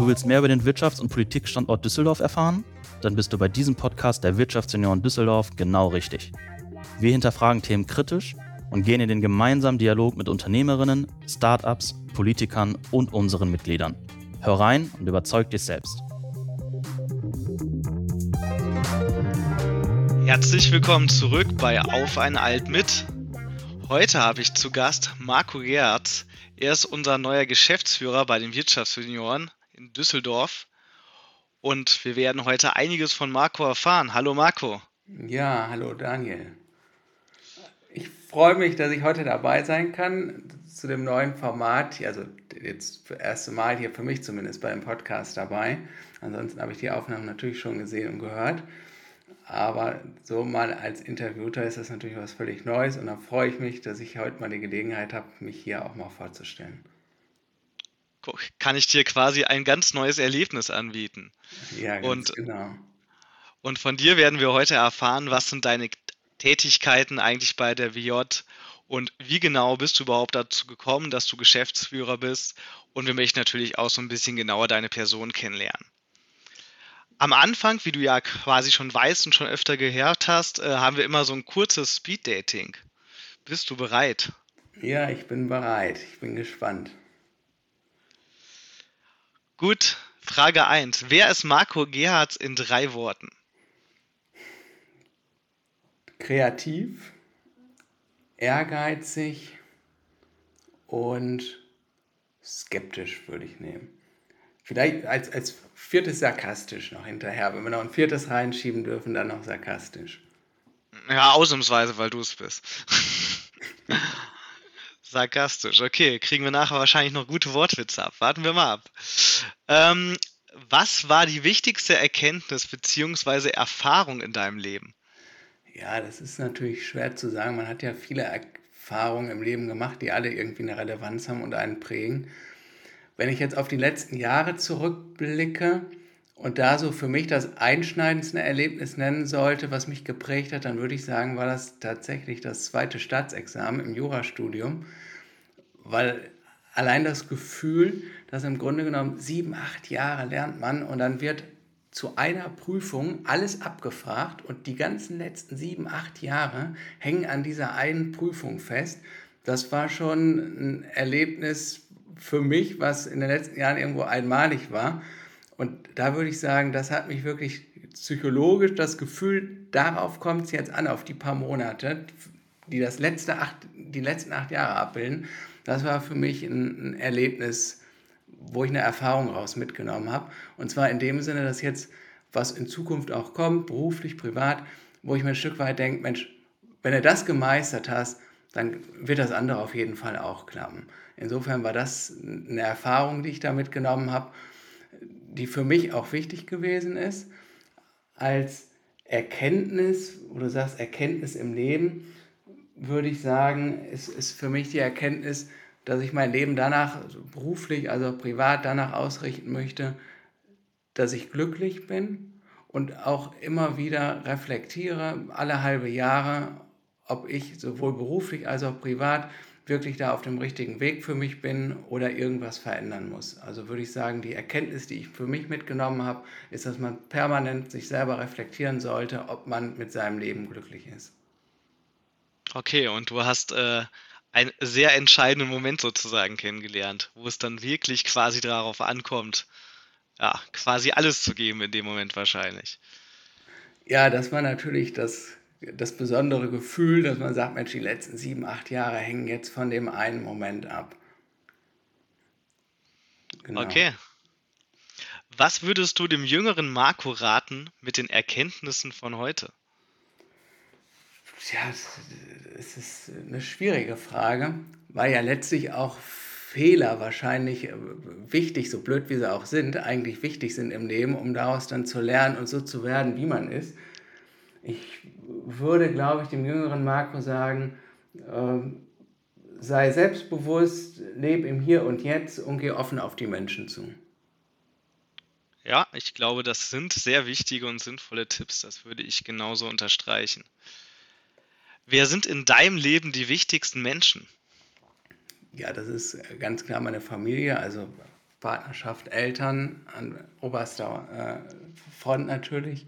Du willst mehr über den Wirtschafts- und Politikstandort Düsseldorf erfahren? Dann bist du bei diesem Podcast der Wirtschaftsunion Düsseldorf genau richtig. Wir hinterfragen Themen kritisch und gehen in den gemeinsamen Dialog mit Unternehmerinnen, Startups, Politikern und unseren Mitgliedern. Hör rein und überzeug dich selbst. Herzlich willkommen zurück bei Auf ein Alt mit. Heute habe ich zu Gast Marco Gerz. Er ist unser neuer Geschäftsführer bei den Wirtschaftsjunioren in Düsseldorf. Und wir werden heute einiges von Marco erfahren. Hallo Marco. Ja, hallo Daniel. Ich freue mich, dass ich heute dabei sein kann zu dem neuen Format. Also jetzt das erste Mal hier für mich zumindest bei dem Podcast dabei. Ansonsten habe ich die Aufnahmen natürlich schon gesehen und gehört. Aber so mal als Interviewter ist das natürlich was völlig Neues und da freue ich mich, dass ich heute mal die Gelegenheit habe, mich hier auch mal vorzustellen. Kann ich dir quasi ein ganz neues Erlebnis anbieten. Ja, ganz und, genau. Und von dir werden wir heute erfahren, was sind deine Tätigkeiten eigentlich bei der WJ und wie genau bist du überhaupt dazu gekommen, dass du Geschäftsführer bist. Und wir möchten natürlich auch so ein bisschen genauer deine Person kennenlernen. Am Anfang, wie du ja quasi schon weißt und schon öfter gehört hast, äh, haben wir immer so ein kurzes Speed-Dating. Bist du bereit? Ja, ich bin bereit. Ich bin gespannt. Gut, Frage 1. Wer ist Marco Gerhards in drei Worten? Kreativ, ehrgeizig und skeptisch würde ich nehmen. Vielleicht als, als viertes sarkastisch noch hinterher. Wenn wir noch ein viertes reinschieben dürfen, dann noch sarkastisch. Ja, ausnahmsweise, weil du es bist. sarkastisch, okay. Kriegen wir nachher wahrscheinlich noch gute Wortwitze ab. Warten wir mal ab. Ähm, was war die wichtigste Erkenntnis bzw. Erfahrung in deinem Leben? Ja, das ist natürlich schwer zu sagen. Man hat ja viele Erfahrungen im Leben gemacht, die alle irgendwie eine Relevanz haben und einen prägen. Wenn ich jetzt auf die letzten Jahre zurückblicke und da so für mich das einschneidendste Erlebnis nennen sollte, was mich geprägt hat, dann würde ich sagen, war das tatsächlich das zweite Staatsexamen im Jurastudium, weil allein das Gefühl, dass im Grunde genommen sieben, acht Jahre lernt man und dann wird zu einer Prüfung alles abgefragt und die ganzen letzten sieben, acht Jahre hängen an dieser einen Prüfung fest. Das war schon ein Erlebnis, für mich, was in den letzten Jahren irgendwo einmalig war. Und da würde ich sagen, das hat mich wirklich psychologisch das Gefühl, darauf kommt es jetzt an, auf die paar Monate, die das letzte acht, die letzten acht Jahre abbilden. Das war für mich ein, ein Erlebnis, wo ich eine Erfahrung raus mitgenommen habe. Und zwar in dem Sinne, dass jetzt, was in Zukunft auch kommt, beruflich, privat, wo ich mir ein Stück weit denke, Mensch, wenn du das gemeistert hast, dann wird das andere auf jeden Fall auch klappen. Insofern war das eine Erfahrung, die ich da mitgenommen habe, die für mich auch wichtig gewesen ist. Als Erkenntnis, wo du sagst Erkenntnis im Leben, würde ich sagen, ist, ist für mich die Erkenntnis, dass ich mein Leben danach, also beruflich, also privat, danach ausrichten möchte, dass ich glücklich bin und auch immer wieder reflektiere, alle halbe Jahre, ob ich sowohl beruflich als auch privat wirklich da auf dem richtigen Weg für mich bin oder irgendwas verändern muss. Also würde ich sagen, die Erkenntnis, die ich für mich mitgenommen habe, ist, dass man permanent sich selber reflektieren sollte, ob man mit seinem Leben glücklich ist. Okay, und du hast äh, einen sehr entscheidenden Moment sozusagen kennengelernt, wo es dann wirklich quasi darauf ankommt, ja, quasi alles zu geben in dem Moment wahrscheinlich. Ja, das war natürlich das das besondere Gefühl, dass man sagt, Mensch, die letzten sieben, acht Jahre hängen jetzt von dem einen Moment ab. Genau. Okay. Was würdest du dem jüngeren Marco raten mit den Erkenntnissen von heute? Ja, es ist eine schwierige Frage, weil ja letztlich auch Fehler wahrscheinlich äh, wichtig, so blöd wie sie auch sind, eigentlich wichtig sind im Leben, um daraus dann zu lernen und so zu werden, wie man ist. Ich würde, glaube ich, dem jüngeren Marco sagen, äh, sei selbstbewusst, lebe im Hier und Jetzt und geh offen auf die Menschen zu. Ja, ich glaube, das sind sehr wichtige und sinnvolle Tipps. Das würde ich genauso unterstreichen. Wer sind in deinem Leben die wichtigsten Menschen? Ja, das ist ganz klar meine Familie. Also Partnerschaft Eltern an oberster äh, Front natürlich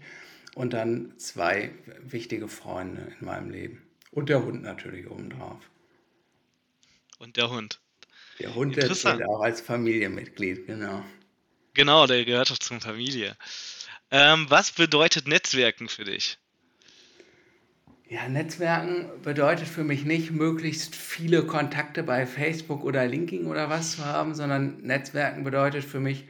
und dann zwei wichtige Freunde in meinem Leben. Und der Hund natürlich obendrauf. Und der Hund. Der Hund, der zählt auch als Familienmitglied, genau. Genau, der gehört doch zur Familie. Ähm, was bedeutet Netzwerken für dich? Ja, Netzwerken bedeutet für mich nicht, möglichst viele Kontakte bei Facebook oder LinkedIn oder was zu haben, sondern Netzwerken bedeutet für mich,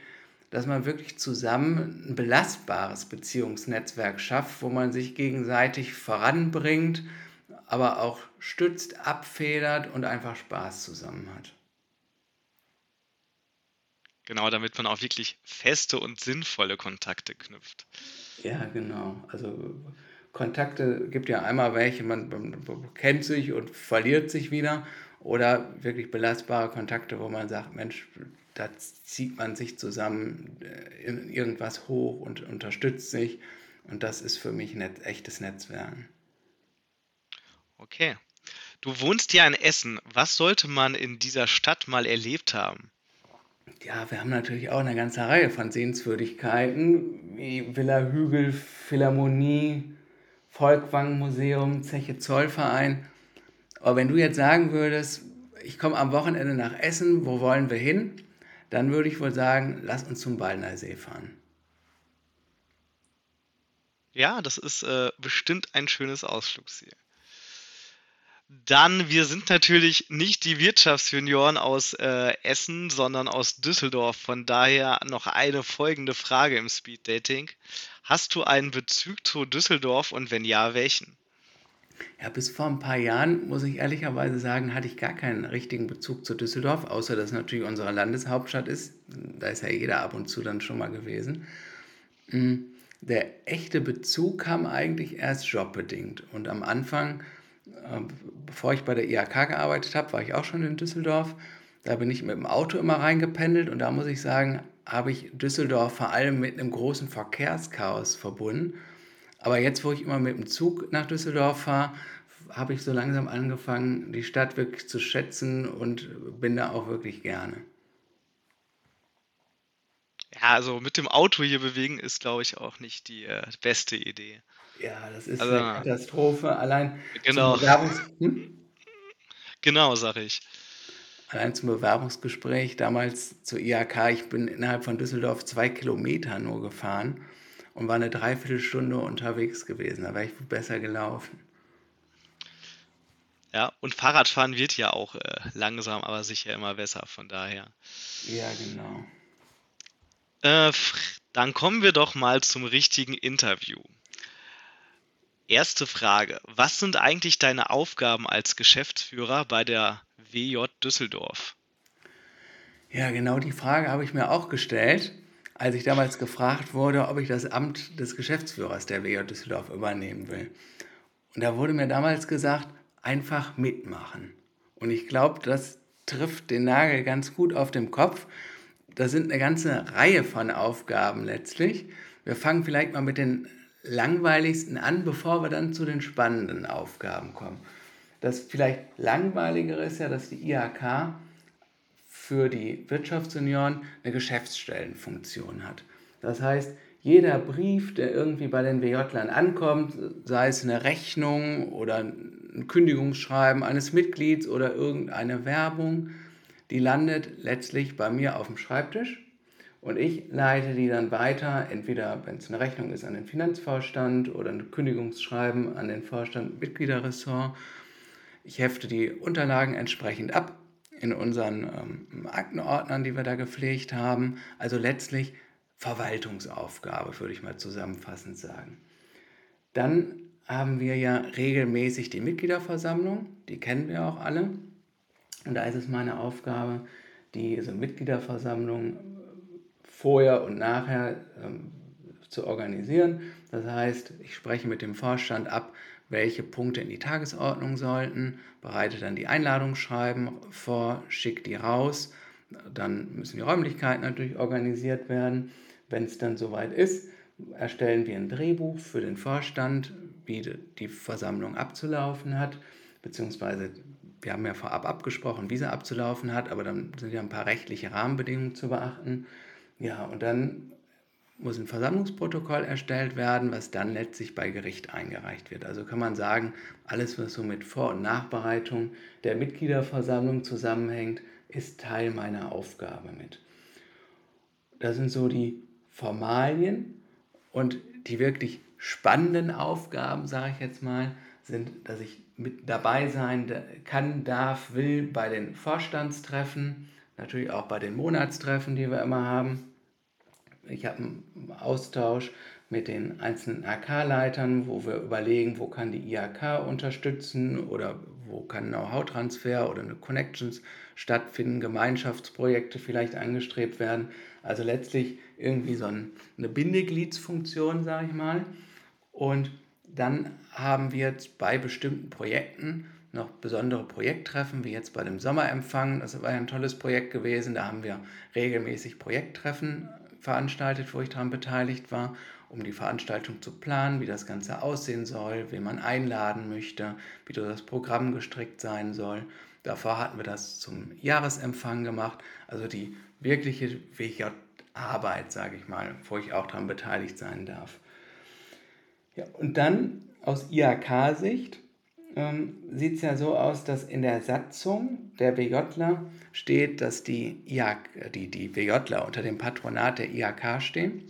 dass man wirklich zusammen ein belastbares Beziehungsnetzwerk schafft, wo man sich gegenseitig voranbringt, aber auch stützt, abfedert und einfach Spaß zusammen hat. Genau, damit man auch wirklich feste und sinnvolle Kontakte knüpft. Ja, genau. Also Kontakte gibt ja einmal welche, man, man kennt sich und verliert sich wieder. Oder wirklich belastbare Kontakte, wo man sagt, Mensch, da zieht man sich zusammen äh, in irgendwas hoch und unterstützt sich. Und das ist für mich ein echtes Netzwerken. Okay. Du wohnst ja in Essen. Was sollte man in dieser Stadt mal erlebt haben? Ja, wir haben natürlich auch eine ganze Reihe von Sehenswürdigkeiten, wie Villa Hügel, Philharmonie, Volkwang Museum, Zeche Zollverein. Aber wenn du jetzt sagen würdest, ich komme am Wochenende nach Essen, wo wollen wir hin? Dann würde ich wohl sagen, lass uns zum Ballner See fahren. Ja, das ist äh, bestimmt ein schönes Ausflugsziel. Dann, wir sind natürlich nicht die Wirtschaftsjunioren aus äh, Essen, sondern aus Düsseldorf. Von daher noch eine folgende Frage im Speed Dating. Hast du einen Bezug zu Düsseldorf und wenn ja, welchen? Ja, bis vor ein paar Jahren, muss ich ehrlicherweise sagen, hatte ich gar keinen richtigen Bezug zu Düsseldorf, außer dass es natürlich unsere Landeshauptstadt ist. Da ist ja jeder ab und zu dann schon mal gewesen. Hm, der echte Bezug kam eigentlich erst jobbedingt. Und am Anfang ähm, bevor ich bei der IHK gearbeitet habe, war ich auch schon in Düsseldorf. Da bin ich mit dem Auto immer reingependelt und da muss ich sagen, habe ich Düsseldorf vor allem mit einem großen Verkehrschaos verbunden. Aber jetzt, wo ich immer mit dem Zug nach Düsseldorf fahre, habe ich so langsam angefangen, die Stadt wirklich zu schätzen und bin da auch wirklich gerne. Ja, also mit dem Auto hier bewegen ist, glaube ich, auch nicht die äh, beste Idee. Ja, das ist Also, eine Katastrophe. Allein zum genau, Bewerbungs hm? genau, sage ich. Allein zum Bewerbungsgespräch damals zur IHK, ich bin innerhalb von Düsseldorf zwei Kilometer nur gefahren und war eine Dreiviertelstunde unterwegs gewesen. Da wäre ich besser gelaufen. Ja, und Fahrradfahren wird ja auch äh, langsam, aber sicher immer besser, von daher. Ja, genau. Äh, dann kommen wir doch mal zum richtigen Interview. Erste Frage. Was sind eigentlich deine Aufgaben als Geschäftsführer bei der WJ Düsseldorf? Ja, genau die Frage habe ich mir auch gestellt, als ich damals gefragt wurde, ob ich das Amt des Geschäftsführers der WJ Düsseldorf übernehmen will. Und da wurde mir damals gesagt, einfach mitmachen. Und ich glaube, das trifft den Nagel ganz gut auf den Kopf. Das sind eine ganze Reihe von Aufgaben letztlich. Wir fangen vielleicht mal mit den langweiligsten an, bevor wir dann zu den spannenden Aufgaben kommen. Das vielleicht langweiligere ist ja, dass die IHK für die Wirtschaftsunion eine Geschäftsstellenfunktion hat. Das heißt, jeder Brief, der irgendwie bei den WJ-Lern ankommt, sei es eine Rechnung oder ein Kündigungsschreiben eines Mitglieds oder irgendeine Werbung, die landet letztlich bei mir auf dem Schreibtisch und ich leite die dann weiter, entweder wenn es eine Rechnung ist an den Finanzvorstand oder ein Kündigungsschreiben an den Vorstand Mitgliederressort. Ich hefte die Unterlagen entsprechend ab in unseren ähm, Aktenordnern, die wir da gepflegt haben. Also letztlich Verwaltungsaufgabe, würde ich mal zusammenfassend sagen. Dann haben wir ja regelmäßig die Mitgliederversammlung, die kennen wir auch alle. Und da ist es meine Aufgabe, diese Mitgliederversammlung vorher und nachher ähm, zu organisieren. Das heißt, ich spreche mit dem Vorstand ab, welche Punkte in die Tagesordnung sollten, bereite dann die Einladungsschreiben vor, schicke die raus. Dann müssen die Räumlichkeiten natürlich organisiert werden. Wenn es dann soweit ist, erstellen wir ein Drehbuch für den Vorstand, wie die Versammlung abzulaufen hat, beziehungsweise wir haben ja vorab abgesprochen, wie sie abzulaufen hat, aber dann sind ja ein paar rechtliche Rahmenbedingungen zu beachten. Ja, und dann muss ein Versammlungsprotokoll erstellt werden, was dann letztlich bei Gericht eingereicht wird. Also kann man sagen, alles, was so mit Vor- und Nachbereitung der Mitgliederversammlung zusammenhängt, ist Teil meiner Aufgabe mit. Das sind so die Formalien und die wirklich spannenden Aufgaben, sage ich jetzt mal, sind, dass ich mit dabei sein kann, darf, will bei den Vorstandstreffen, natürlich auch bei den Monatstreffen, die wir immer haben. Ich habe einen Austausch mit den einzelnen AK-Leitern, wo wir überlegen, wo kann die IAK unterstützen oder wo kann Know-how-Transfer oder eine Connections stattfinden, Gemeinschaftsprojekte vielleicht angestrebt werden. Also letztlich irgendwie so eine Bindegliedsfunktion, sage ich mal. Und dann haben wir jetzt bei bestimmten Projekten noch besondere Projekttreffen, wie jetzt bei dem Sommerempfang. Das war ja ein tolles Projekt gewesen. Da haben wir regelmäßig Projekttreffen veranstaltet, wo ich daran beteiligt war, um die Veranstaltung zu planen, wie das Ganze aussehen soll, wen man einladen möchte, wie das Programm gestrickt sein soll. Davor hatten wir das zum Jahresempfang gemacht, also die wirkliche WJ-Arbeit, sage ich mal, wo ich auch daran beteiligt sein darf. Ja, und dann aus IHK-Sicht ähm, sieht es ja so aus, dass in der Satzung der BJler steht, dass die, IHK, die, die BJler unter dem Patronat der IHK stehen.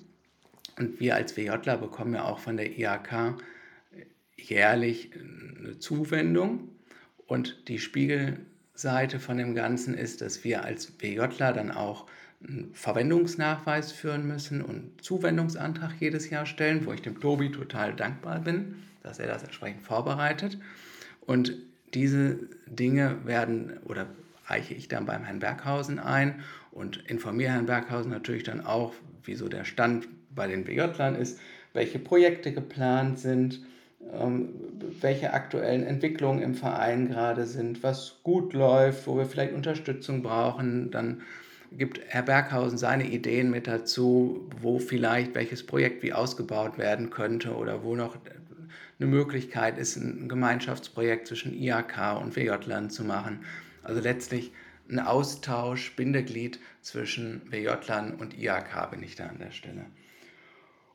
Und wir als WJler bekommen ja auch von der IHK jährlich eine Zuwendung. Und die Spiegelseite von dem Ganzen ist, dass wir als WJler dann auch einen Verwendungsnachweis führen müssen und Zuwendungsantrag jedes Jahr stellen, wo ich dem Tobi total dankbar bin, dass er das entsprechend vorbereitet. Und diese Dinge werden oder reiche ich dann beim Herrn Berghausen ein und informiere Herrn Berghausen natürlich dann auch, wieso der Stand bei den BJlern ist, welche Projekte geplant sind, ähm, welche aktuellen Entwicklungen im Verein gerade sind, was gut läuft, wo wir vielleicht Unterstützung brauchen. Dann gibt Herr Berghausen seine Ideen mit dazu, wo vielleicht welches Projekt wie ausgebaut werden könnte oder wo noch eine Möglichkeit ist, ein Gemeinschaftsprojekt zwischen IAK und WJ-Land zu machen. Also letztlich ein Austausch, Bindeglied zwischen WJ-Land und IAK bin ich da an der Stelle.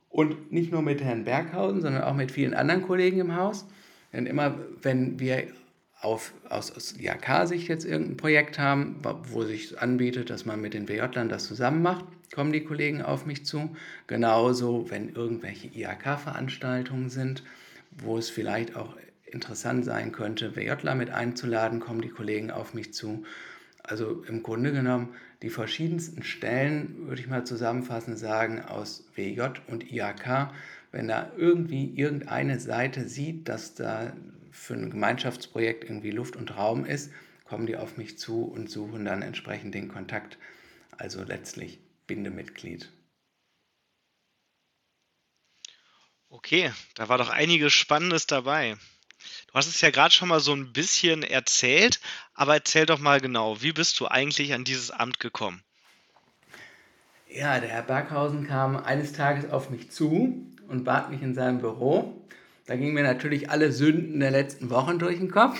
Und nicht nur mit Herrn Berghausen, sondern auch mit vielen anderen Kollegen im Haus. Denn immer, wenn wir auf, aus, aus IHK-Sicht jetzt irgendein Projekt haben, wo sich anbietet, dass man mit den WJ-Lern das zusammen macht, kommen die Kollegen auf mich zu. Genauso, wenn irgendwelche IHK-Veranstaltungen sind, wo es vielleicht auch interessant sein könnte, WJler mit einzuladen, kommen die Kollegen auf mich zu. Also im Grunde genommen die verschiedensten Stellen, würde ich mal zusammenfassend sagen, aus WJ und IHK. Wenn da irgendwie irgendeine Seite sieht, dass da für ein Gemeinschaftsprojekt irgendwie Luft und Raum ist, kommen die auf mich zu und suchen dann entsprechend den Kontakt. Also letztlich Bindemitglied. Okay, da war doch einiges Spannendes dabei. Du hast es ja gerade schon mal so ein bisschen erzählt, aber erzähl doch mal genau, wie bist du eigentlich an dieses Amt gekommen? Ja, der Herr Berghausen kam eines Tages auf mich zu und bat mich in seinem Büro. Da gingen mir natürlich alle Sünden der letzten Wochen durch den Kopf.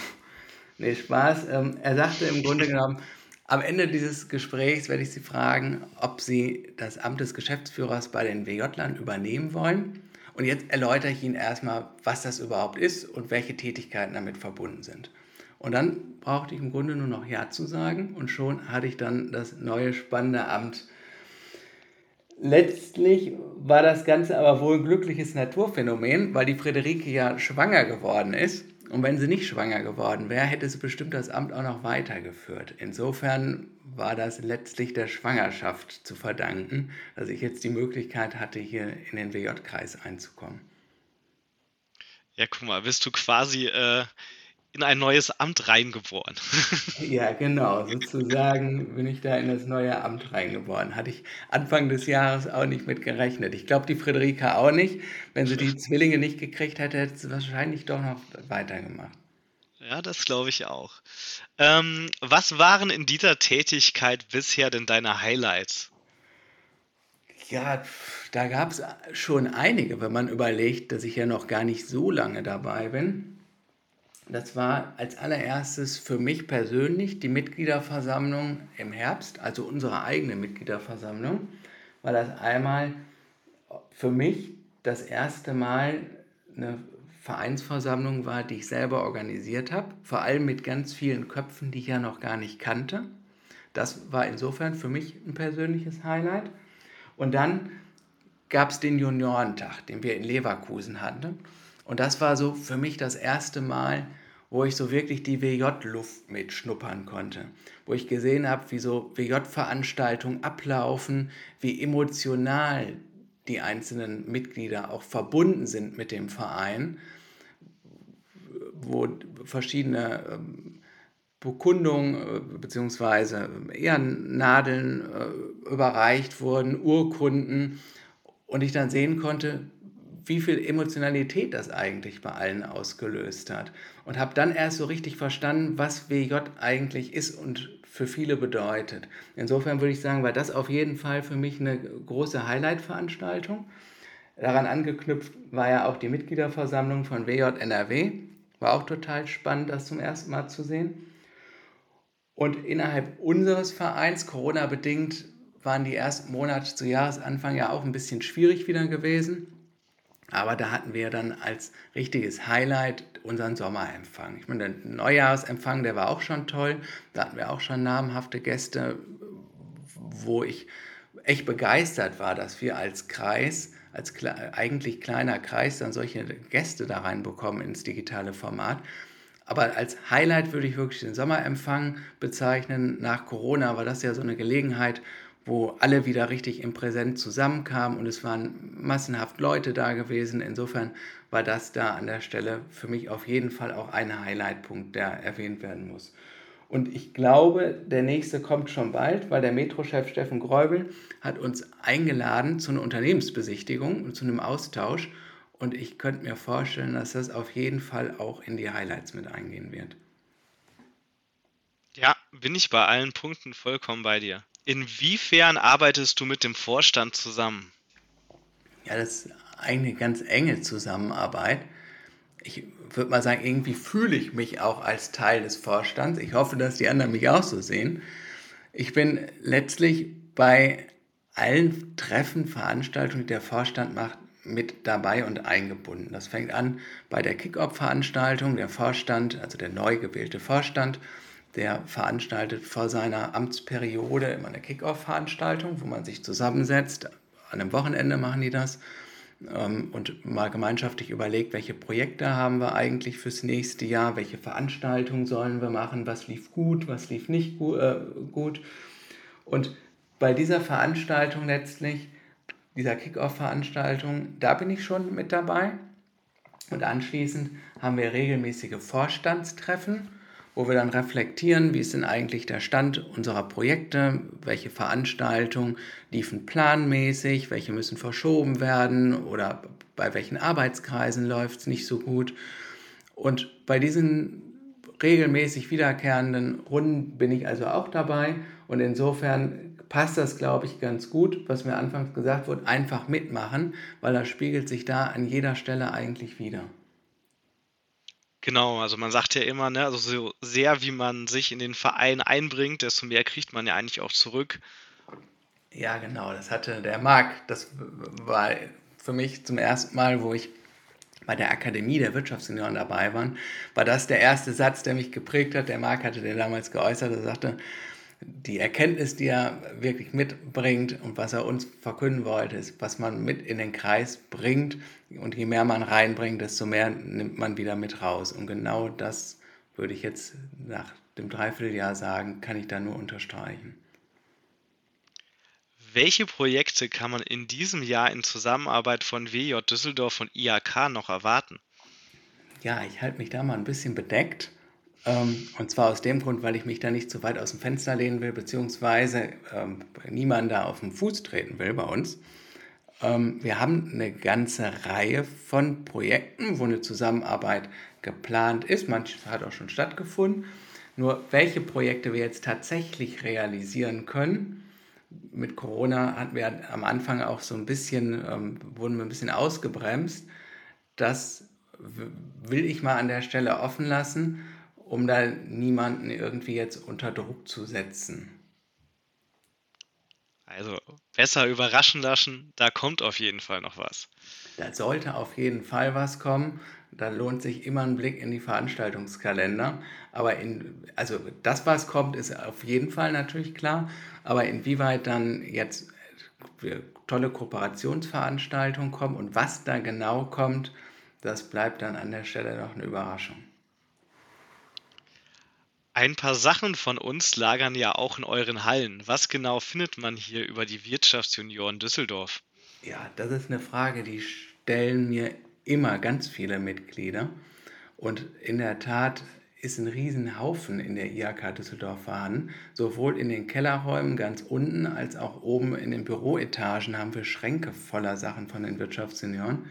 Nee, Spaß. Ähm, er sagte im Grunde genommen, am Ende dieses Gesprächs werde ich Sie fragen, ob Sie das Amt des Geschäftsführers bei den WJ-Lern übernehmen wollen. Und jetzt erläutere ich Ihnen erstmal, was das überhaupt ist und welche Tätigkeiten damit verbunden sind. Und dann brauchte ich im Grunde nur noch Ja zu sagen und schon hatte ich dann das neue spannende Amt. Letztlich war das Ganze aber wohl ein glückliches Naturphänomen, weil die Friederike ja schwanger geworden ist. Und wenn sie nicht schwanger geworden wäre, hätte sie bestimmt das Amt auch noch weitergeführt. Insofern war das letztlich der Schwangerschaft zu verdanken, dass ich jetzt die Möglichkeit hatte, hier in den WJ-Kreis einzukommen. Ja, guck mal, bist du quasi äh, in ein neues Amt reingeboren. ja, genau. Sozusagen bin ich da in das neue Amt reingeboren. Hatte ich Anfang des Jahres auch nicht mit gerechnet. Ich glaube, die Friederike auch nicht. Wenn sie die Zwillinge nicht gekriegt hätte, hätte sie wahrscheinlich doch noch weitergemacht. Ja, das glaube ich auch. Ähm, was waren in dieser Tätigkeit bisher denn deine Highlights? Ja, da gab es schon einige, wenn man überlegt, dass ich ja noch gar nicht so lange dabei bin. Das war als allererstes für mich persönlich die Mitgliederversammlung im Herbst, also unsere eigene Mitgliederversammlung, weil das einmal für mich das erste Mal eine Vereinsversammlung war, die ich selber organisiert habe, vor allem mit ganz vielen Köpfen, die ich ja noch gar nicht kannte. Das war insofern für mich ein persönliches Highlight. Und dann gab es den Juniorentag, den wir in Leverkusen hatten. Und das war so für mich das erste Mal, wo ich so wirklich die WJ-Luft mitschnuppern konnte. Wo ich gesehen habe, wie so WJ-Veranstaltungen ablaufen, wie emotional die einzelnen Mitglieder auch verbunden sind mit dem Verein, wo verschiedene ähm, Bekundungen äh, bzw. Ehrennadeln äh, überreicht wurden, Urkunden und ich dann sehen konnte, wie viel Emotionalität das eigentlich bei allen ausgelöst hat. Und habe dann erst so richtig verstanden, was WJ eigentlich ist und für viele bedeutet. Insofern würde ich sagen, war das auf jeden Fall für mich eine große Highlight-Veranstaltung. Daran angeknüpft war ja auch die Mitgliederversammlung von WJ NRW. War auch total spannend, das zum ersten Mal zu sehen. Und innerhalb unseres Vereins, Corona-bedingt, waren die ersten Monate zu Jahresanfang ja auch ein bisschen schwierig wieder gewesen. Aber da hatten wir dann als richtiges Highlight unseren Sommerempfang. Ich meine, der Neujahrsempfang, der war auch schon toll. Da hatten wir auch schon namhafte Gäste, wo ich echt begeistert war, dass wir als Kreis, als kle eigentlich kleiner Kreis, dann solche Gäste da reinbekommen ins digitale Format. Aber als Highlight würde ich wirklich den Sommerempfang bezeichnen. Nach Corona war das ja so eine Gelegenheit, wo alle wieder richtig im Präsent zusammenkamen und es waren massenhaft Leute da gewesen. Insofern war das da an der Stelle für mich auf jeden Fall auch ein Highlightpunkt, der erwähnt werden muss. Und ich glaube, der nächste kommt schon bald, weil der Metrochef Steffen Gräubel hat uns eingeladen zu einer Unternehmensbesichtigung und zu einem Austausch. Und ich könnte mir vorstellen, dass das auf jeden Fall auch in die Highlights mit eingehen wird. Ja, bin ich bei allen Punkten vollkommen bei dir. Inwiefern arbeitest du mit dem Vorstand zusammen? Ja, das ist eine ganz enge Zusammenarbeit. Ich würde mal sagen, irgendwie fühle ich mich auch als Teil des Vorstands. Ich hoffe, dass die anderen mich auch so sehen. Ich bin letztlich bei allen Treffen, Veranstaltungen, die der Vorstand macht, mit dabei und eingebunden. Das fängt an bei der Kick-Off-Veranstaltung. Der Vorstand, also der neu gewählte Vorstand, der veranstaltet vor seiner Amtsperiode immer eine Kick-Off-Veranstaltung, wo man sich zusammensetzt. An einem Wochenende machen die das ähm, und mal gemeinschaftlich überlegt, welche Projekte haben wir eigentlich fürs nächste Jahr, welche Veranstaltungen sollen wir machen, was lief gut, was lief nicht gu äh, gut. Und bei dieser Veranstaltung letztlich, dieser Kick-Off-Veranstaltung, da bin ich schon mit dabei. Und anschließend haben wir regelmäßige Vorstandstreffen wo wir dann reflektieren, wie ist denn eigentlich der Stand unserer Projekte, welche Veranstaltungen liefen planmäßig, welche müssen verschoben werden oder bei welchen Arbeitskreisen läuft es nicht so gut. Und bei diesen regelmäßig wiederkehrenden Runden bin ich also auch dabei und insofern passt das, glaube ich, ganz gut, was mir anfangs gesagt wurde, einfach mitmachen, weil das spiegelt sich da an jeder Stelle eigentlich wieder. Genau, also man sagt ja immer, ne, also so sehr wie man sich in den Verein einbringt, desto mehr kriegt man ja eigentlich auch zurück. Ja, genau, das hatte der Marc, das war für mich zum ersten Mal, wo ich bei der Akademie der Wirtschaftssenioren dabei war, war das der erste Satz, der mich geprägt hat. Der Marc hatte den damals geäußert, er sagte, die Erkenntnis, die er wirklich mitbringt und was er uns verkünden wollte, ist, was man mit in den Kreis bringt. Und je mehr man reinbringt, desto mehr nimmt man wieder mit raus. Und genau das würde ich jetzt nach dem Dreivierteljahr sagen, kann ich da nur unterstreichen. Welche Projekte kann man in diesem Jahr in Zusammenarbeit von WJ Düsseldorf und IAK noch erwarten? Ja, ich halte mich da mal ein bisschen bedeckt. Ähm, und zwar aus dem Grund, weil ich mich da nicht zu weit aus dem Fenster lehnen will, beziehungsweise ähm, niemand da auf den Fuß treten will bei uns. Ähm, wir haben eine ganze Reihe von Projekten, wo eine Zusammenarbeit geplant ist. Manches hat auch schon stattgefunden. Nur welche Projekte wir jetzt tatsächlich realisieren können, mit Corona hatten wir am Anfang auch so ein bisschen, ähm, wurden wir ein bisschen ausgebremst. Das will ich mal an der Stelle offen lassen, um da niemanden irgendwie jetzt unter Druck zu setzen. Also besser überraschen lassen, da kommt auf jeden Fall noch was. Da sollte auf jeden Fall was kommen. Da lohnt sich immer ein Blick in die Veranstaltungskalender. Aber in, also das, was kommt, ist auf jeden Fall natürlich klar. Aber inwieweit dann jetzt tolle Kooperationsveranstaltungen kommen und was da genau kommt, das bleibt dann an der Stelle noch eine Überraschung. Ein paar Sachen von uns lagern ja auch in euren Hallen. Was genau findet man hier über die Wirtschaftsjunioren Düsseldorf? Ja, das ist eine Frage, die stellen mir immer ganz viele Mitglieder. Und in der Tat ist ein Riesenhaufen in der IHK Düsseldorf vorhanden. Sowohl in den Kellerräumen ganz unten als auch oben in den Büroetagen haben wir Schränke voller Sachen von den Wirtschaftssenioren.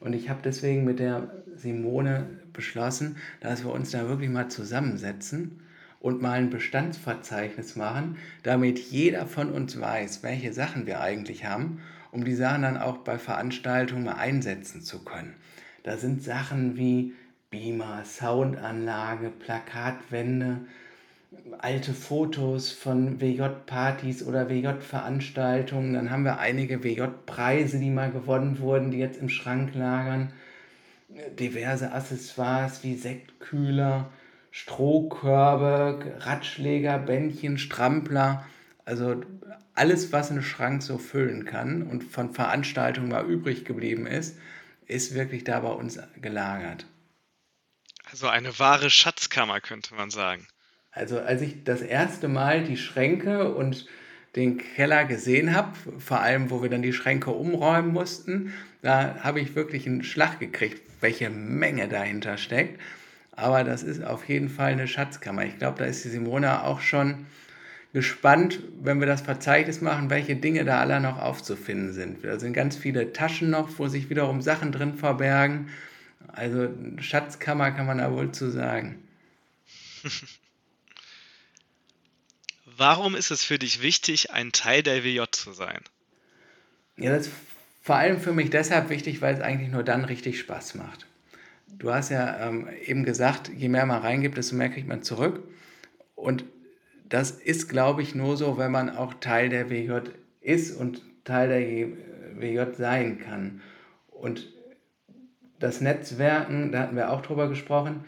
Und ich habe deswegen mit der Simone beschlossen, dass wir uns da wirklich mal zusammensetzen und mal ein Bestandsverzeichnis machen, damit jeder von uns weiß, welche Sachen wir eigentlich haben, um die Sachen dann auch bei Veranstaltungen mal einsetzen zu können. Da sind Sachen wie Beamer, Soundanlage, Plakatwände, alte Fotos von WJ-Partys oder WJ-Veranstaltungen. Dann haben wir einige WJ-Preise, die mal gewonnen wurden, die jetzt im Schrank lagern. Diverse Accessoires wie Sektkühler, Strohkörbe, Ratschläger, Bändchen, Strampler. Also alles, was ein Schrank so füllen kann und von Veranstaltungen mal übrig geblieben ist, ist wirklich da bei uns gelagert. Also eine wahre Schatzkammer, könnte man sagen. Also als ich das erste Mal die Schränke und den Keller gesehen habe, vor allem wo wir dann die Schränke umräumen mussten, da habe ich wirklich einen Schlag gekriegt, welche Menge dahinter steckt. Aber das ist auf jeden Fall eine Schatzkammer. Ich glaube, da ist die Simona auch schon gespannt, wenn wir das Verzeichnis machen, welche Dinge da alle noch aufzufinden sind. Da sind ganz viele Taschen noch, wo sich wiederum Sachen drin verbergen. Also Schatzkammer kann man da wohl zu sagen. Warum ist es für dich wichtig, ein Teil der WJ zu sein? Ja, das ist vor allem für mich deshalb wichtig, weil es eigentlich nur dann richtig Spaß macht. Du hast ja ähm, eben gesagt, je mehr man reingibt, desto mehr kriegt man zurück. Und das ist, glaube ich, nur so, wenn man auch Teil der WJ ist und Teil der WJ sein kann. Und das Netzwerken, da hatten wir auch drüber gesprochen,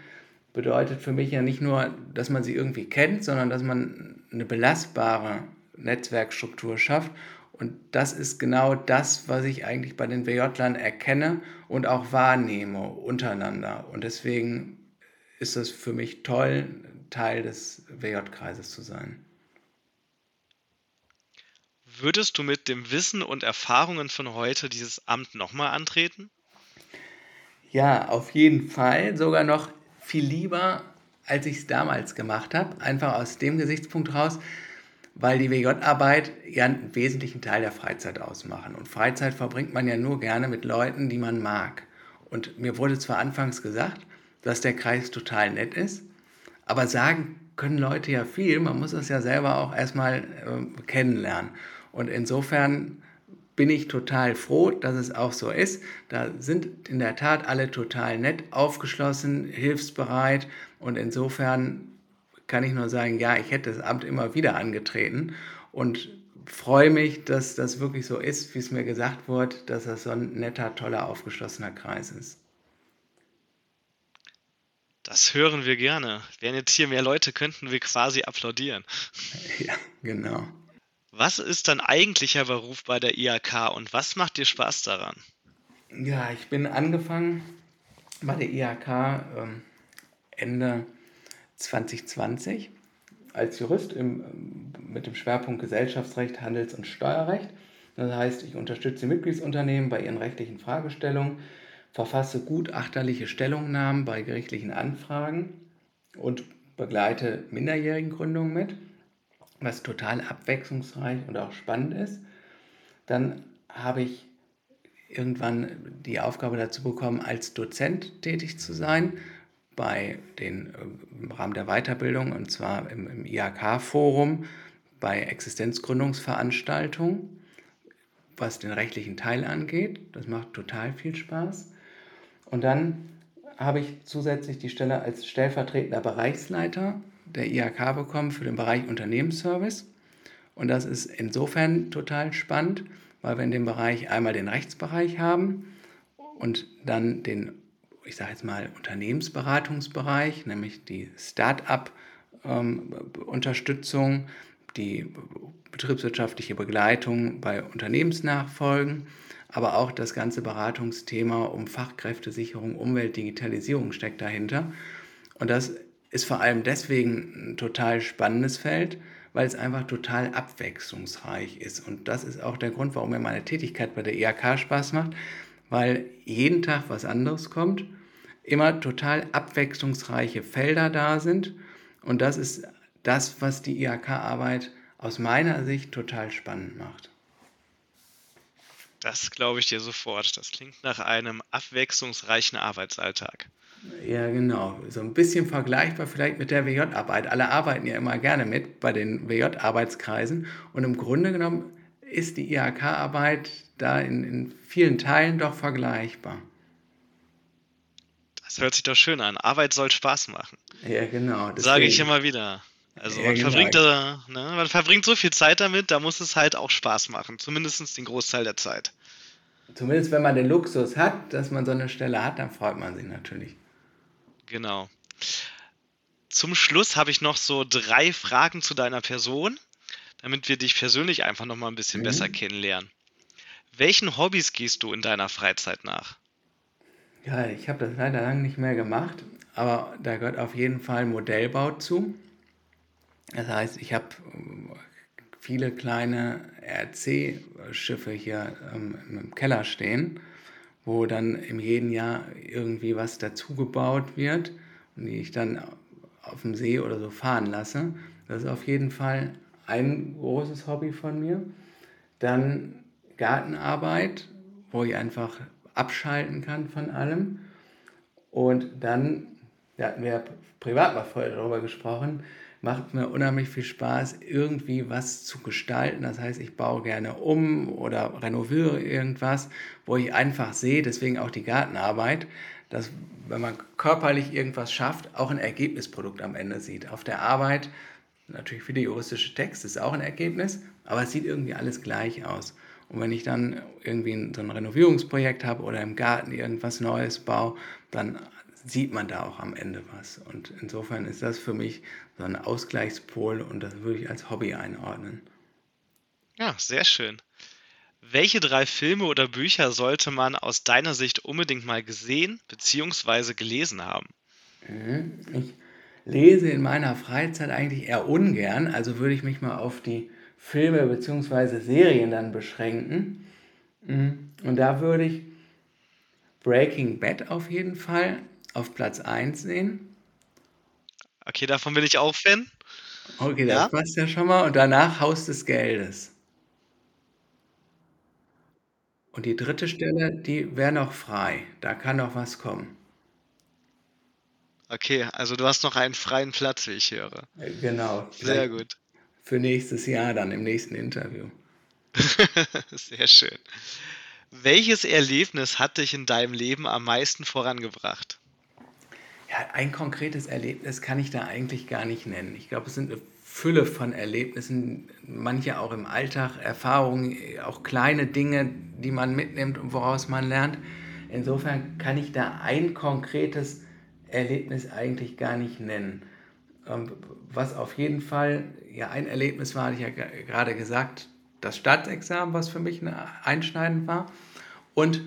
bedeutet für mich ja nicht nur, dass man sie irgendwie kennt, sondern dass man eine belastbare Netzwerkstruktur schafft. Und das ist genau das, was ich eigentlich bei den WJ-Lern erkenne und auch wahrnehme untereinander. Und deswegen ist es für mich toll, Teil des WJ-Kreises zu sein. Würdest du mit dem Wissen und Erfahrungen von heute dieses Amt nochmal antreten? Ja, auf jeden Fall. Sogar noch viel lieber, als ich es damals gemacht habe. Einfach aus dem Gesichtspunkt raus, weil die WJ-Arbeit ja einen wesentlichen Teil der Freizeit ausmachen. Und Freizeit verbringt man ja nur gerne mit Leuten, die man mag. Und mir wurde zwar anfangs gesagt, dass der Kreis total nett ist, aber sagen können Leute ja viel. Man muss es ja selber auch erstmal äh, kennenlernen. Und insofern bin ich total froh, dass es auch so ist. Da sind in der Tat alle total nett, aufgeschlossen, hilfsbereit und insofern kann ich nur sagen, ja, ich hätte das Amt immer wieder angetreten und freue mich, dass das wirklich so ist, wie es mir gesagt wurde, dass das so ein netter, toller, aufgeschlossener Kreis ist. Das hören wir gerne. Wären jetzt hier mehr Leute, könnten wir quasi applaudieren. Ja, genau. Was ist dein eigentlicher Beruf bei der IHK und was macht dir Spaß daran? Ja, ich bin angefangen bei der IHK ähm, Ende 2020 als Jurist im, mit dem Schwerpunkt Gesellschaftsrecht, Handels- und Steuerrecht. Das heißt, ich unterstütze Mitgliedsunternehmen bei ihren rechtlichen Fragestellungen, verfasse gutachterliche Stellungnahmen bei gerichtlichen Anfragen und begleite Minderjährigengründungen mit was total abwechslungsreich und auch spannend ist. Dann habe ich irgendwann die Aufgabe dazu bekommen, als Dozent tätig zu sein bei den, im Rahmen der Weiterbildung und zwar im, im IHK-Forum bei Existenzgründungsveranstaltungen, was den rechtlichen Teil angeht. Das macht total viel Spaß. Und dann habe ich zusätzlich die Stelle als stellvertretender Bereichsleiter der IHK bekommen für den Bereich Unternehmensservice. Und das ist insofern total spannend, weil wir in dem Bereich einmal den Rechtsbereich haben und dann den, ich sage jetzt mal, Unternehmensberatungsbereich, nämlich die Start-up-Unterstützung, die betriebswirtschaftliche Begleitung bei Unternehmensnachfolgen, aber auch das ganze Beratungsthema um Fachkräftesicherung, Umwelt, Digitalisierung steckt dahinter. Und das ist vor allem deswegen ein total spannendes Feld, weil es einfach total abwechslungsreich ist. Und das ist auch der Grund, warum mir meine Tätigkeit bei der IHK Spaß macht, weil jeden Tag was anderes kommt, immer total abwechslungsreiche Felder da sind. Und das ist das, was die IHK-Arbeit aus meiner Sicht total spannend macht. Das glaube ich dir sofort. Das klingt nach einem abwechslungsreichen Arbeitsalltag. Ja, genau. So ein bisschen vergleichbar vielleicht mit der WJ-Arbeit. Alle arbeiten ja immer gerne mit bei den WJ-Arbeitskreisen. Und im Grunde genommen ist die IHK-Arbeit da in, in vielen Teilen doch vergleichbar. Das hört sich doch schön an. Arbeit soll Spaß machen. Ja, genau. Sage ich immer wieder. Also ja, man, genau. verbringt da, ne, man verbringt so viel Zeit damit, da muss es halt auch Spaß machen. Zumindest den Großteil der Zeit. Zumindest wenn man den Luxus hat, dass man so eine Stelle hat, dann freut man sich natürlich. Genau. Zum Schluss habe ich noch so drei Fragen zu deiner Person, damit wir dich persönlich einfach noch mal ein bisschen mhm. besser kennenlernen. Welchen Hobbys gehst du in deiner Freizeit nach? Ja, ich habe das leider lange nicht mehr gemacht, aber da gehört auf jeden Fall Modellbau zu. Das heißt, ich habe ähm, viele kleine RC-Schiffe hier ähm, im Keller stehen wo dann im jeden Jahr irgendwie was dazugebaut wird und die ich dann auf dem See oder so fahren lasse. Das ist auf jeden Fall ein großes Hobby von mir. Dann Gartenarbeit, wo ich einfach abschalten kann von allem. Und dann, da hatten wir privat mal vorher darüber gesprochen, macht mir unheimlich viel Spaß, irgendwie was zu gestalten. Das heißt, ich baue gerne um oder renoviere irgendwas, wo ich einfach sehe, deswegen auch die Gartenarbeit, dass wenn man körperlich irgendwas schafft, auch ein Ergebnisprodukt am Ende sieht. Auf der Arbeit, natürlich die juristische Text ist auch ein Ergebnis, aber es sieht irgendwie alles gleich aus. Und wenn ich dann irgendwie so ein Renovierungsprojekt habe oder im Garten irgendwas Neues baue, dann sieht man da auch am Ende was. Und insofern ist das für mich so ein Ausgleichspol und das würde ich als Hobby einordnen. Ja, sehr schön. Welche drei Filme oder Bücher sollte man aus deiner Sicht unbedingt mal gesehen bzw. gelesen haben? Mhm. Ich lese in meiner Freizeit eigentlich eher ungern, also würde ich mich mal auf die Filme bzw. Serien dann beschränken. Mhm. Und da würde ich Breaking Bad auf jeden Fall auf Platz 1 sehen. Okay, davon bin ich auch Fan. Okay, das ja. passt ja schon mal. Und danach Haus des Geldes. Und die dritte Stelle, die wäre noch frei. Da kann noch was kommen. Okay, also du hast noch einen freien Platz, wie ich höre. Äh, genau. Sehr gut. Für nächstes Jahr dann im nächsten Interview. Sehr schön. Welches Erlebnis hat dich in deinem Leben am meisten vorangebracht? Ja, ein konkretes Erlebnis kann ich da eigentlich gar nicht nennen. Ich glaube, es sind eine Fülle von Erlebnissen, manche auch im Alltag, Erfahrungen, auch kleine Dinge, die man mitnimmt und woraus man lernt. Insofern kann ich da ein konkretes Erlebnis eigentlich gar nicht nennen. Ähm, was auf jeden Fall, ja, ein Erlebnis war, hatte ich ja gerade gesagt, das Staatsexamen, was für mich einschneidend war. Und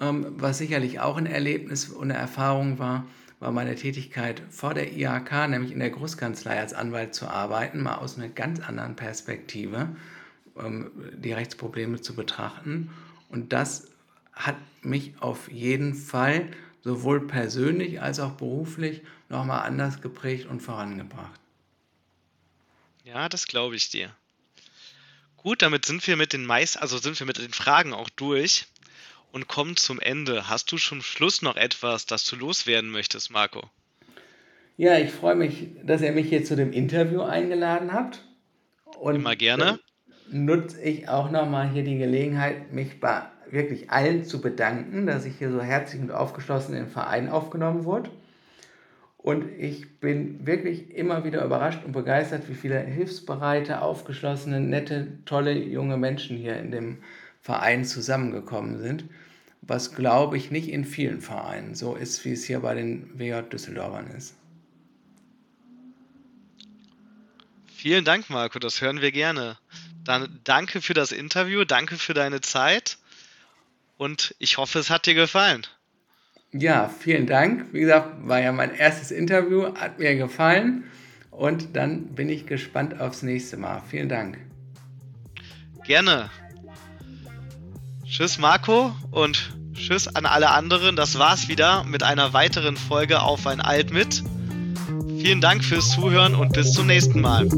ähm, was sicherlich auch ein Erlebnis und eine Erfahrung war, war meine Tätigkeit vor der IHK, nämlich in der Großkanzlei als Anwalt zu arbeiten, mal aus einer ganz anderen Perspektive ähm, die Rechtsprobleme zu betrachten. Und das hat mich auf jeden Fall sowohl persönlich als auch beruflich nochmal anders geprägt und vorangebracht. Ja, das glaube ich dir. Gut, damit sind wir mit den meist, also sind wir mit den Fragen auch durch und kommen zum Ende. Hast du zum Schluss noch etwas, das du loswerden möchtest, Marco? Ja, ich freue mich, dass ihr mich hier zu dem Interview eingeladen habt. Und Immer gerne. Nutze ich auch nochmal hier die Gelegenheit, mich bei wirklich allen zu bedanken, dass ich hier so herzlich und aufgeschlossen den Verein aufgenommen wurde. Und ich bin wirklich immer wieder überrascht und begeistert, wie viele hilfsbereite, aufgeschlossene, nette, tolle junge Menschen hier in dem Verein zusammengekommen sind. Was glaube ich nicht in vielen Vereinen so ist, wie es hier bei den WJ Düsseldorfern ist. Vielen Dank, Marco, das hören wir gerne. Dann danke für das Interview, danke für deine Zeit und ich hoffe, es hat dir gefallen. Ja, vielen Dank. Wie gesagt, war ja mein erstes Interview, hat mir gefallen und dann bin ich gespannt aufs nächste Mal. Vielen Dank. Gerne. Tschüss Marco und tschüss an alle anderen. Das war's wieder mit einer weiteren Folge auf ein Alt mit. Vielen Dank fürs Zuhören und bis zum nächsten Mal.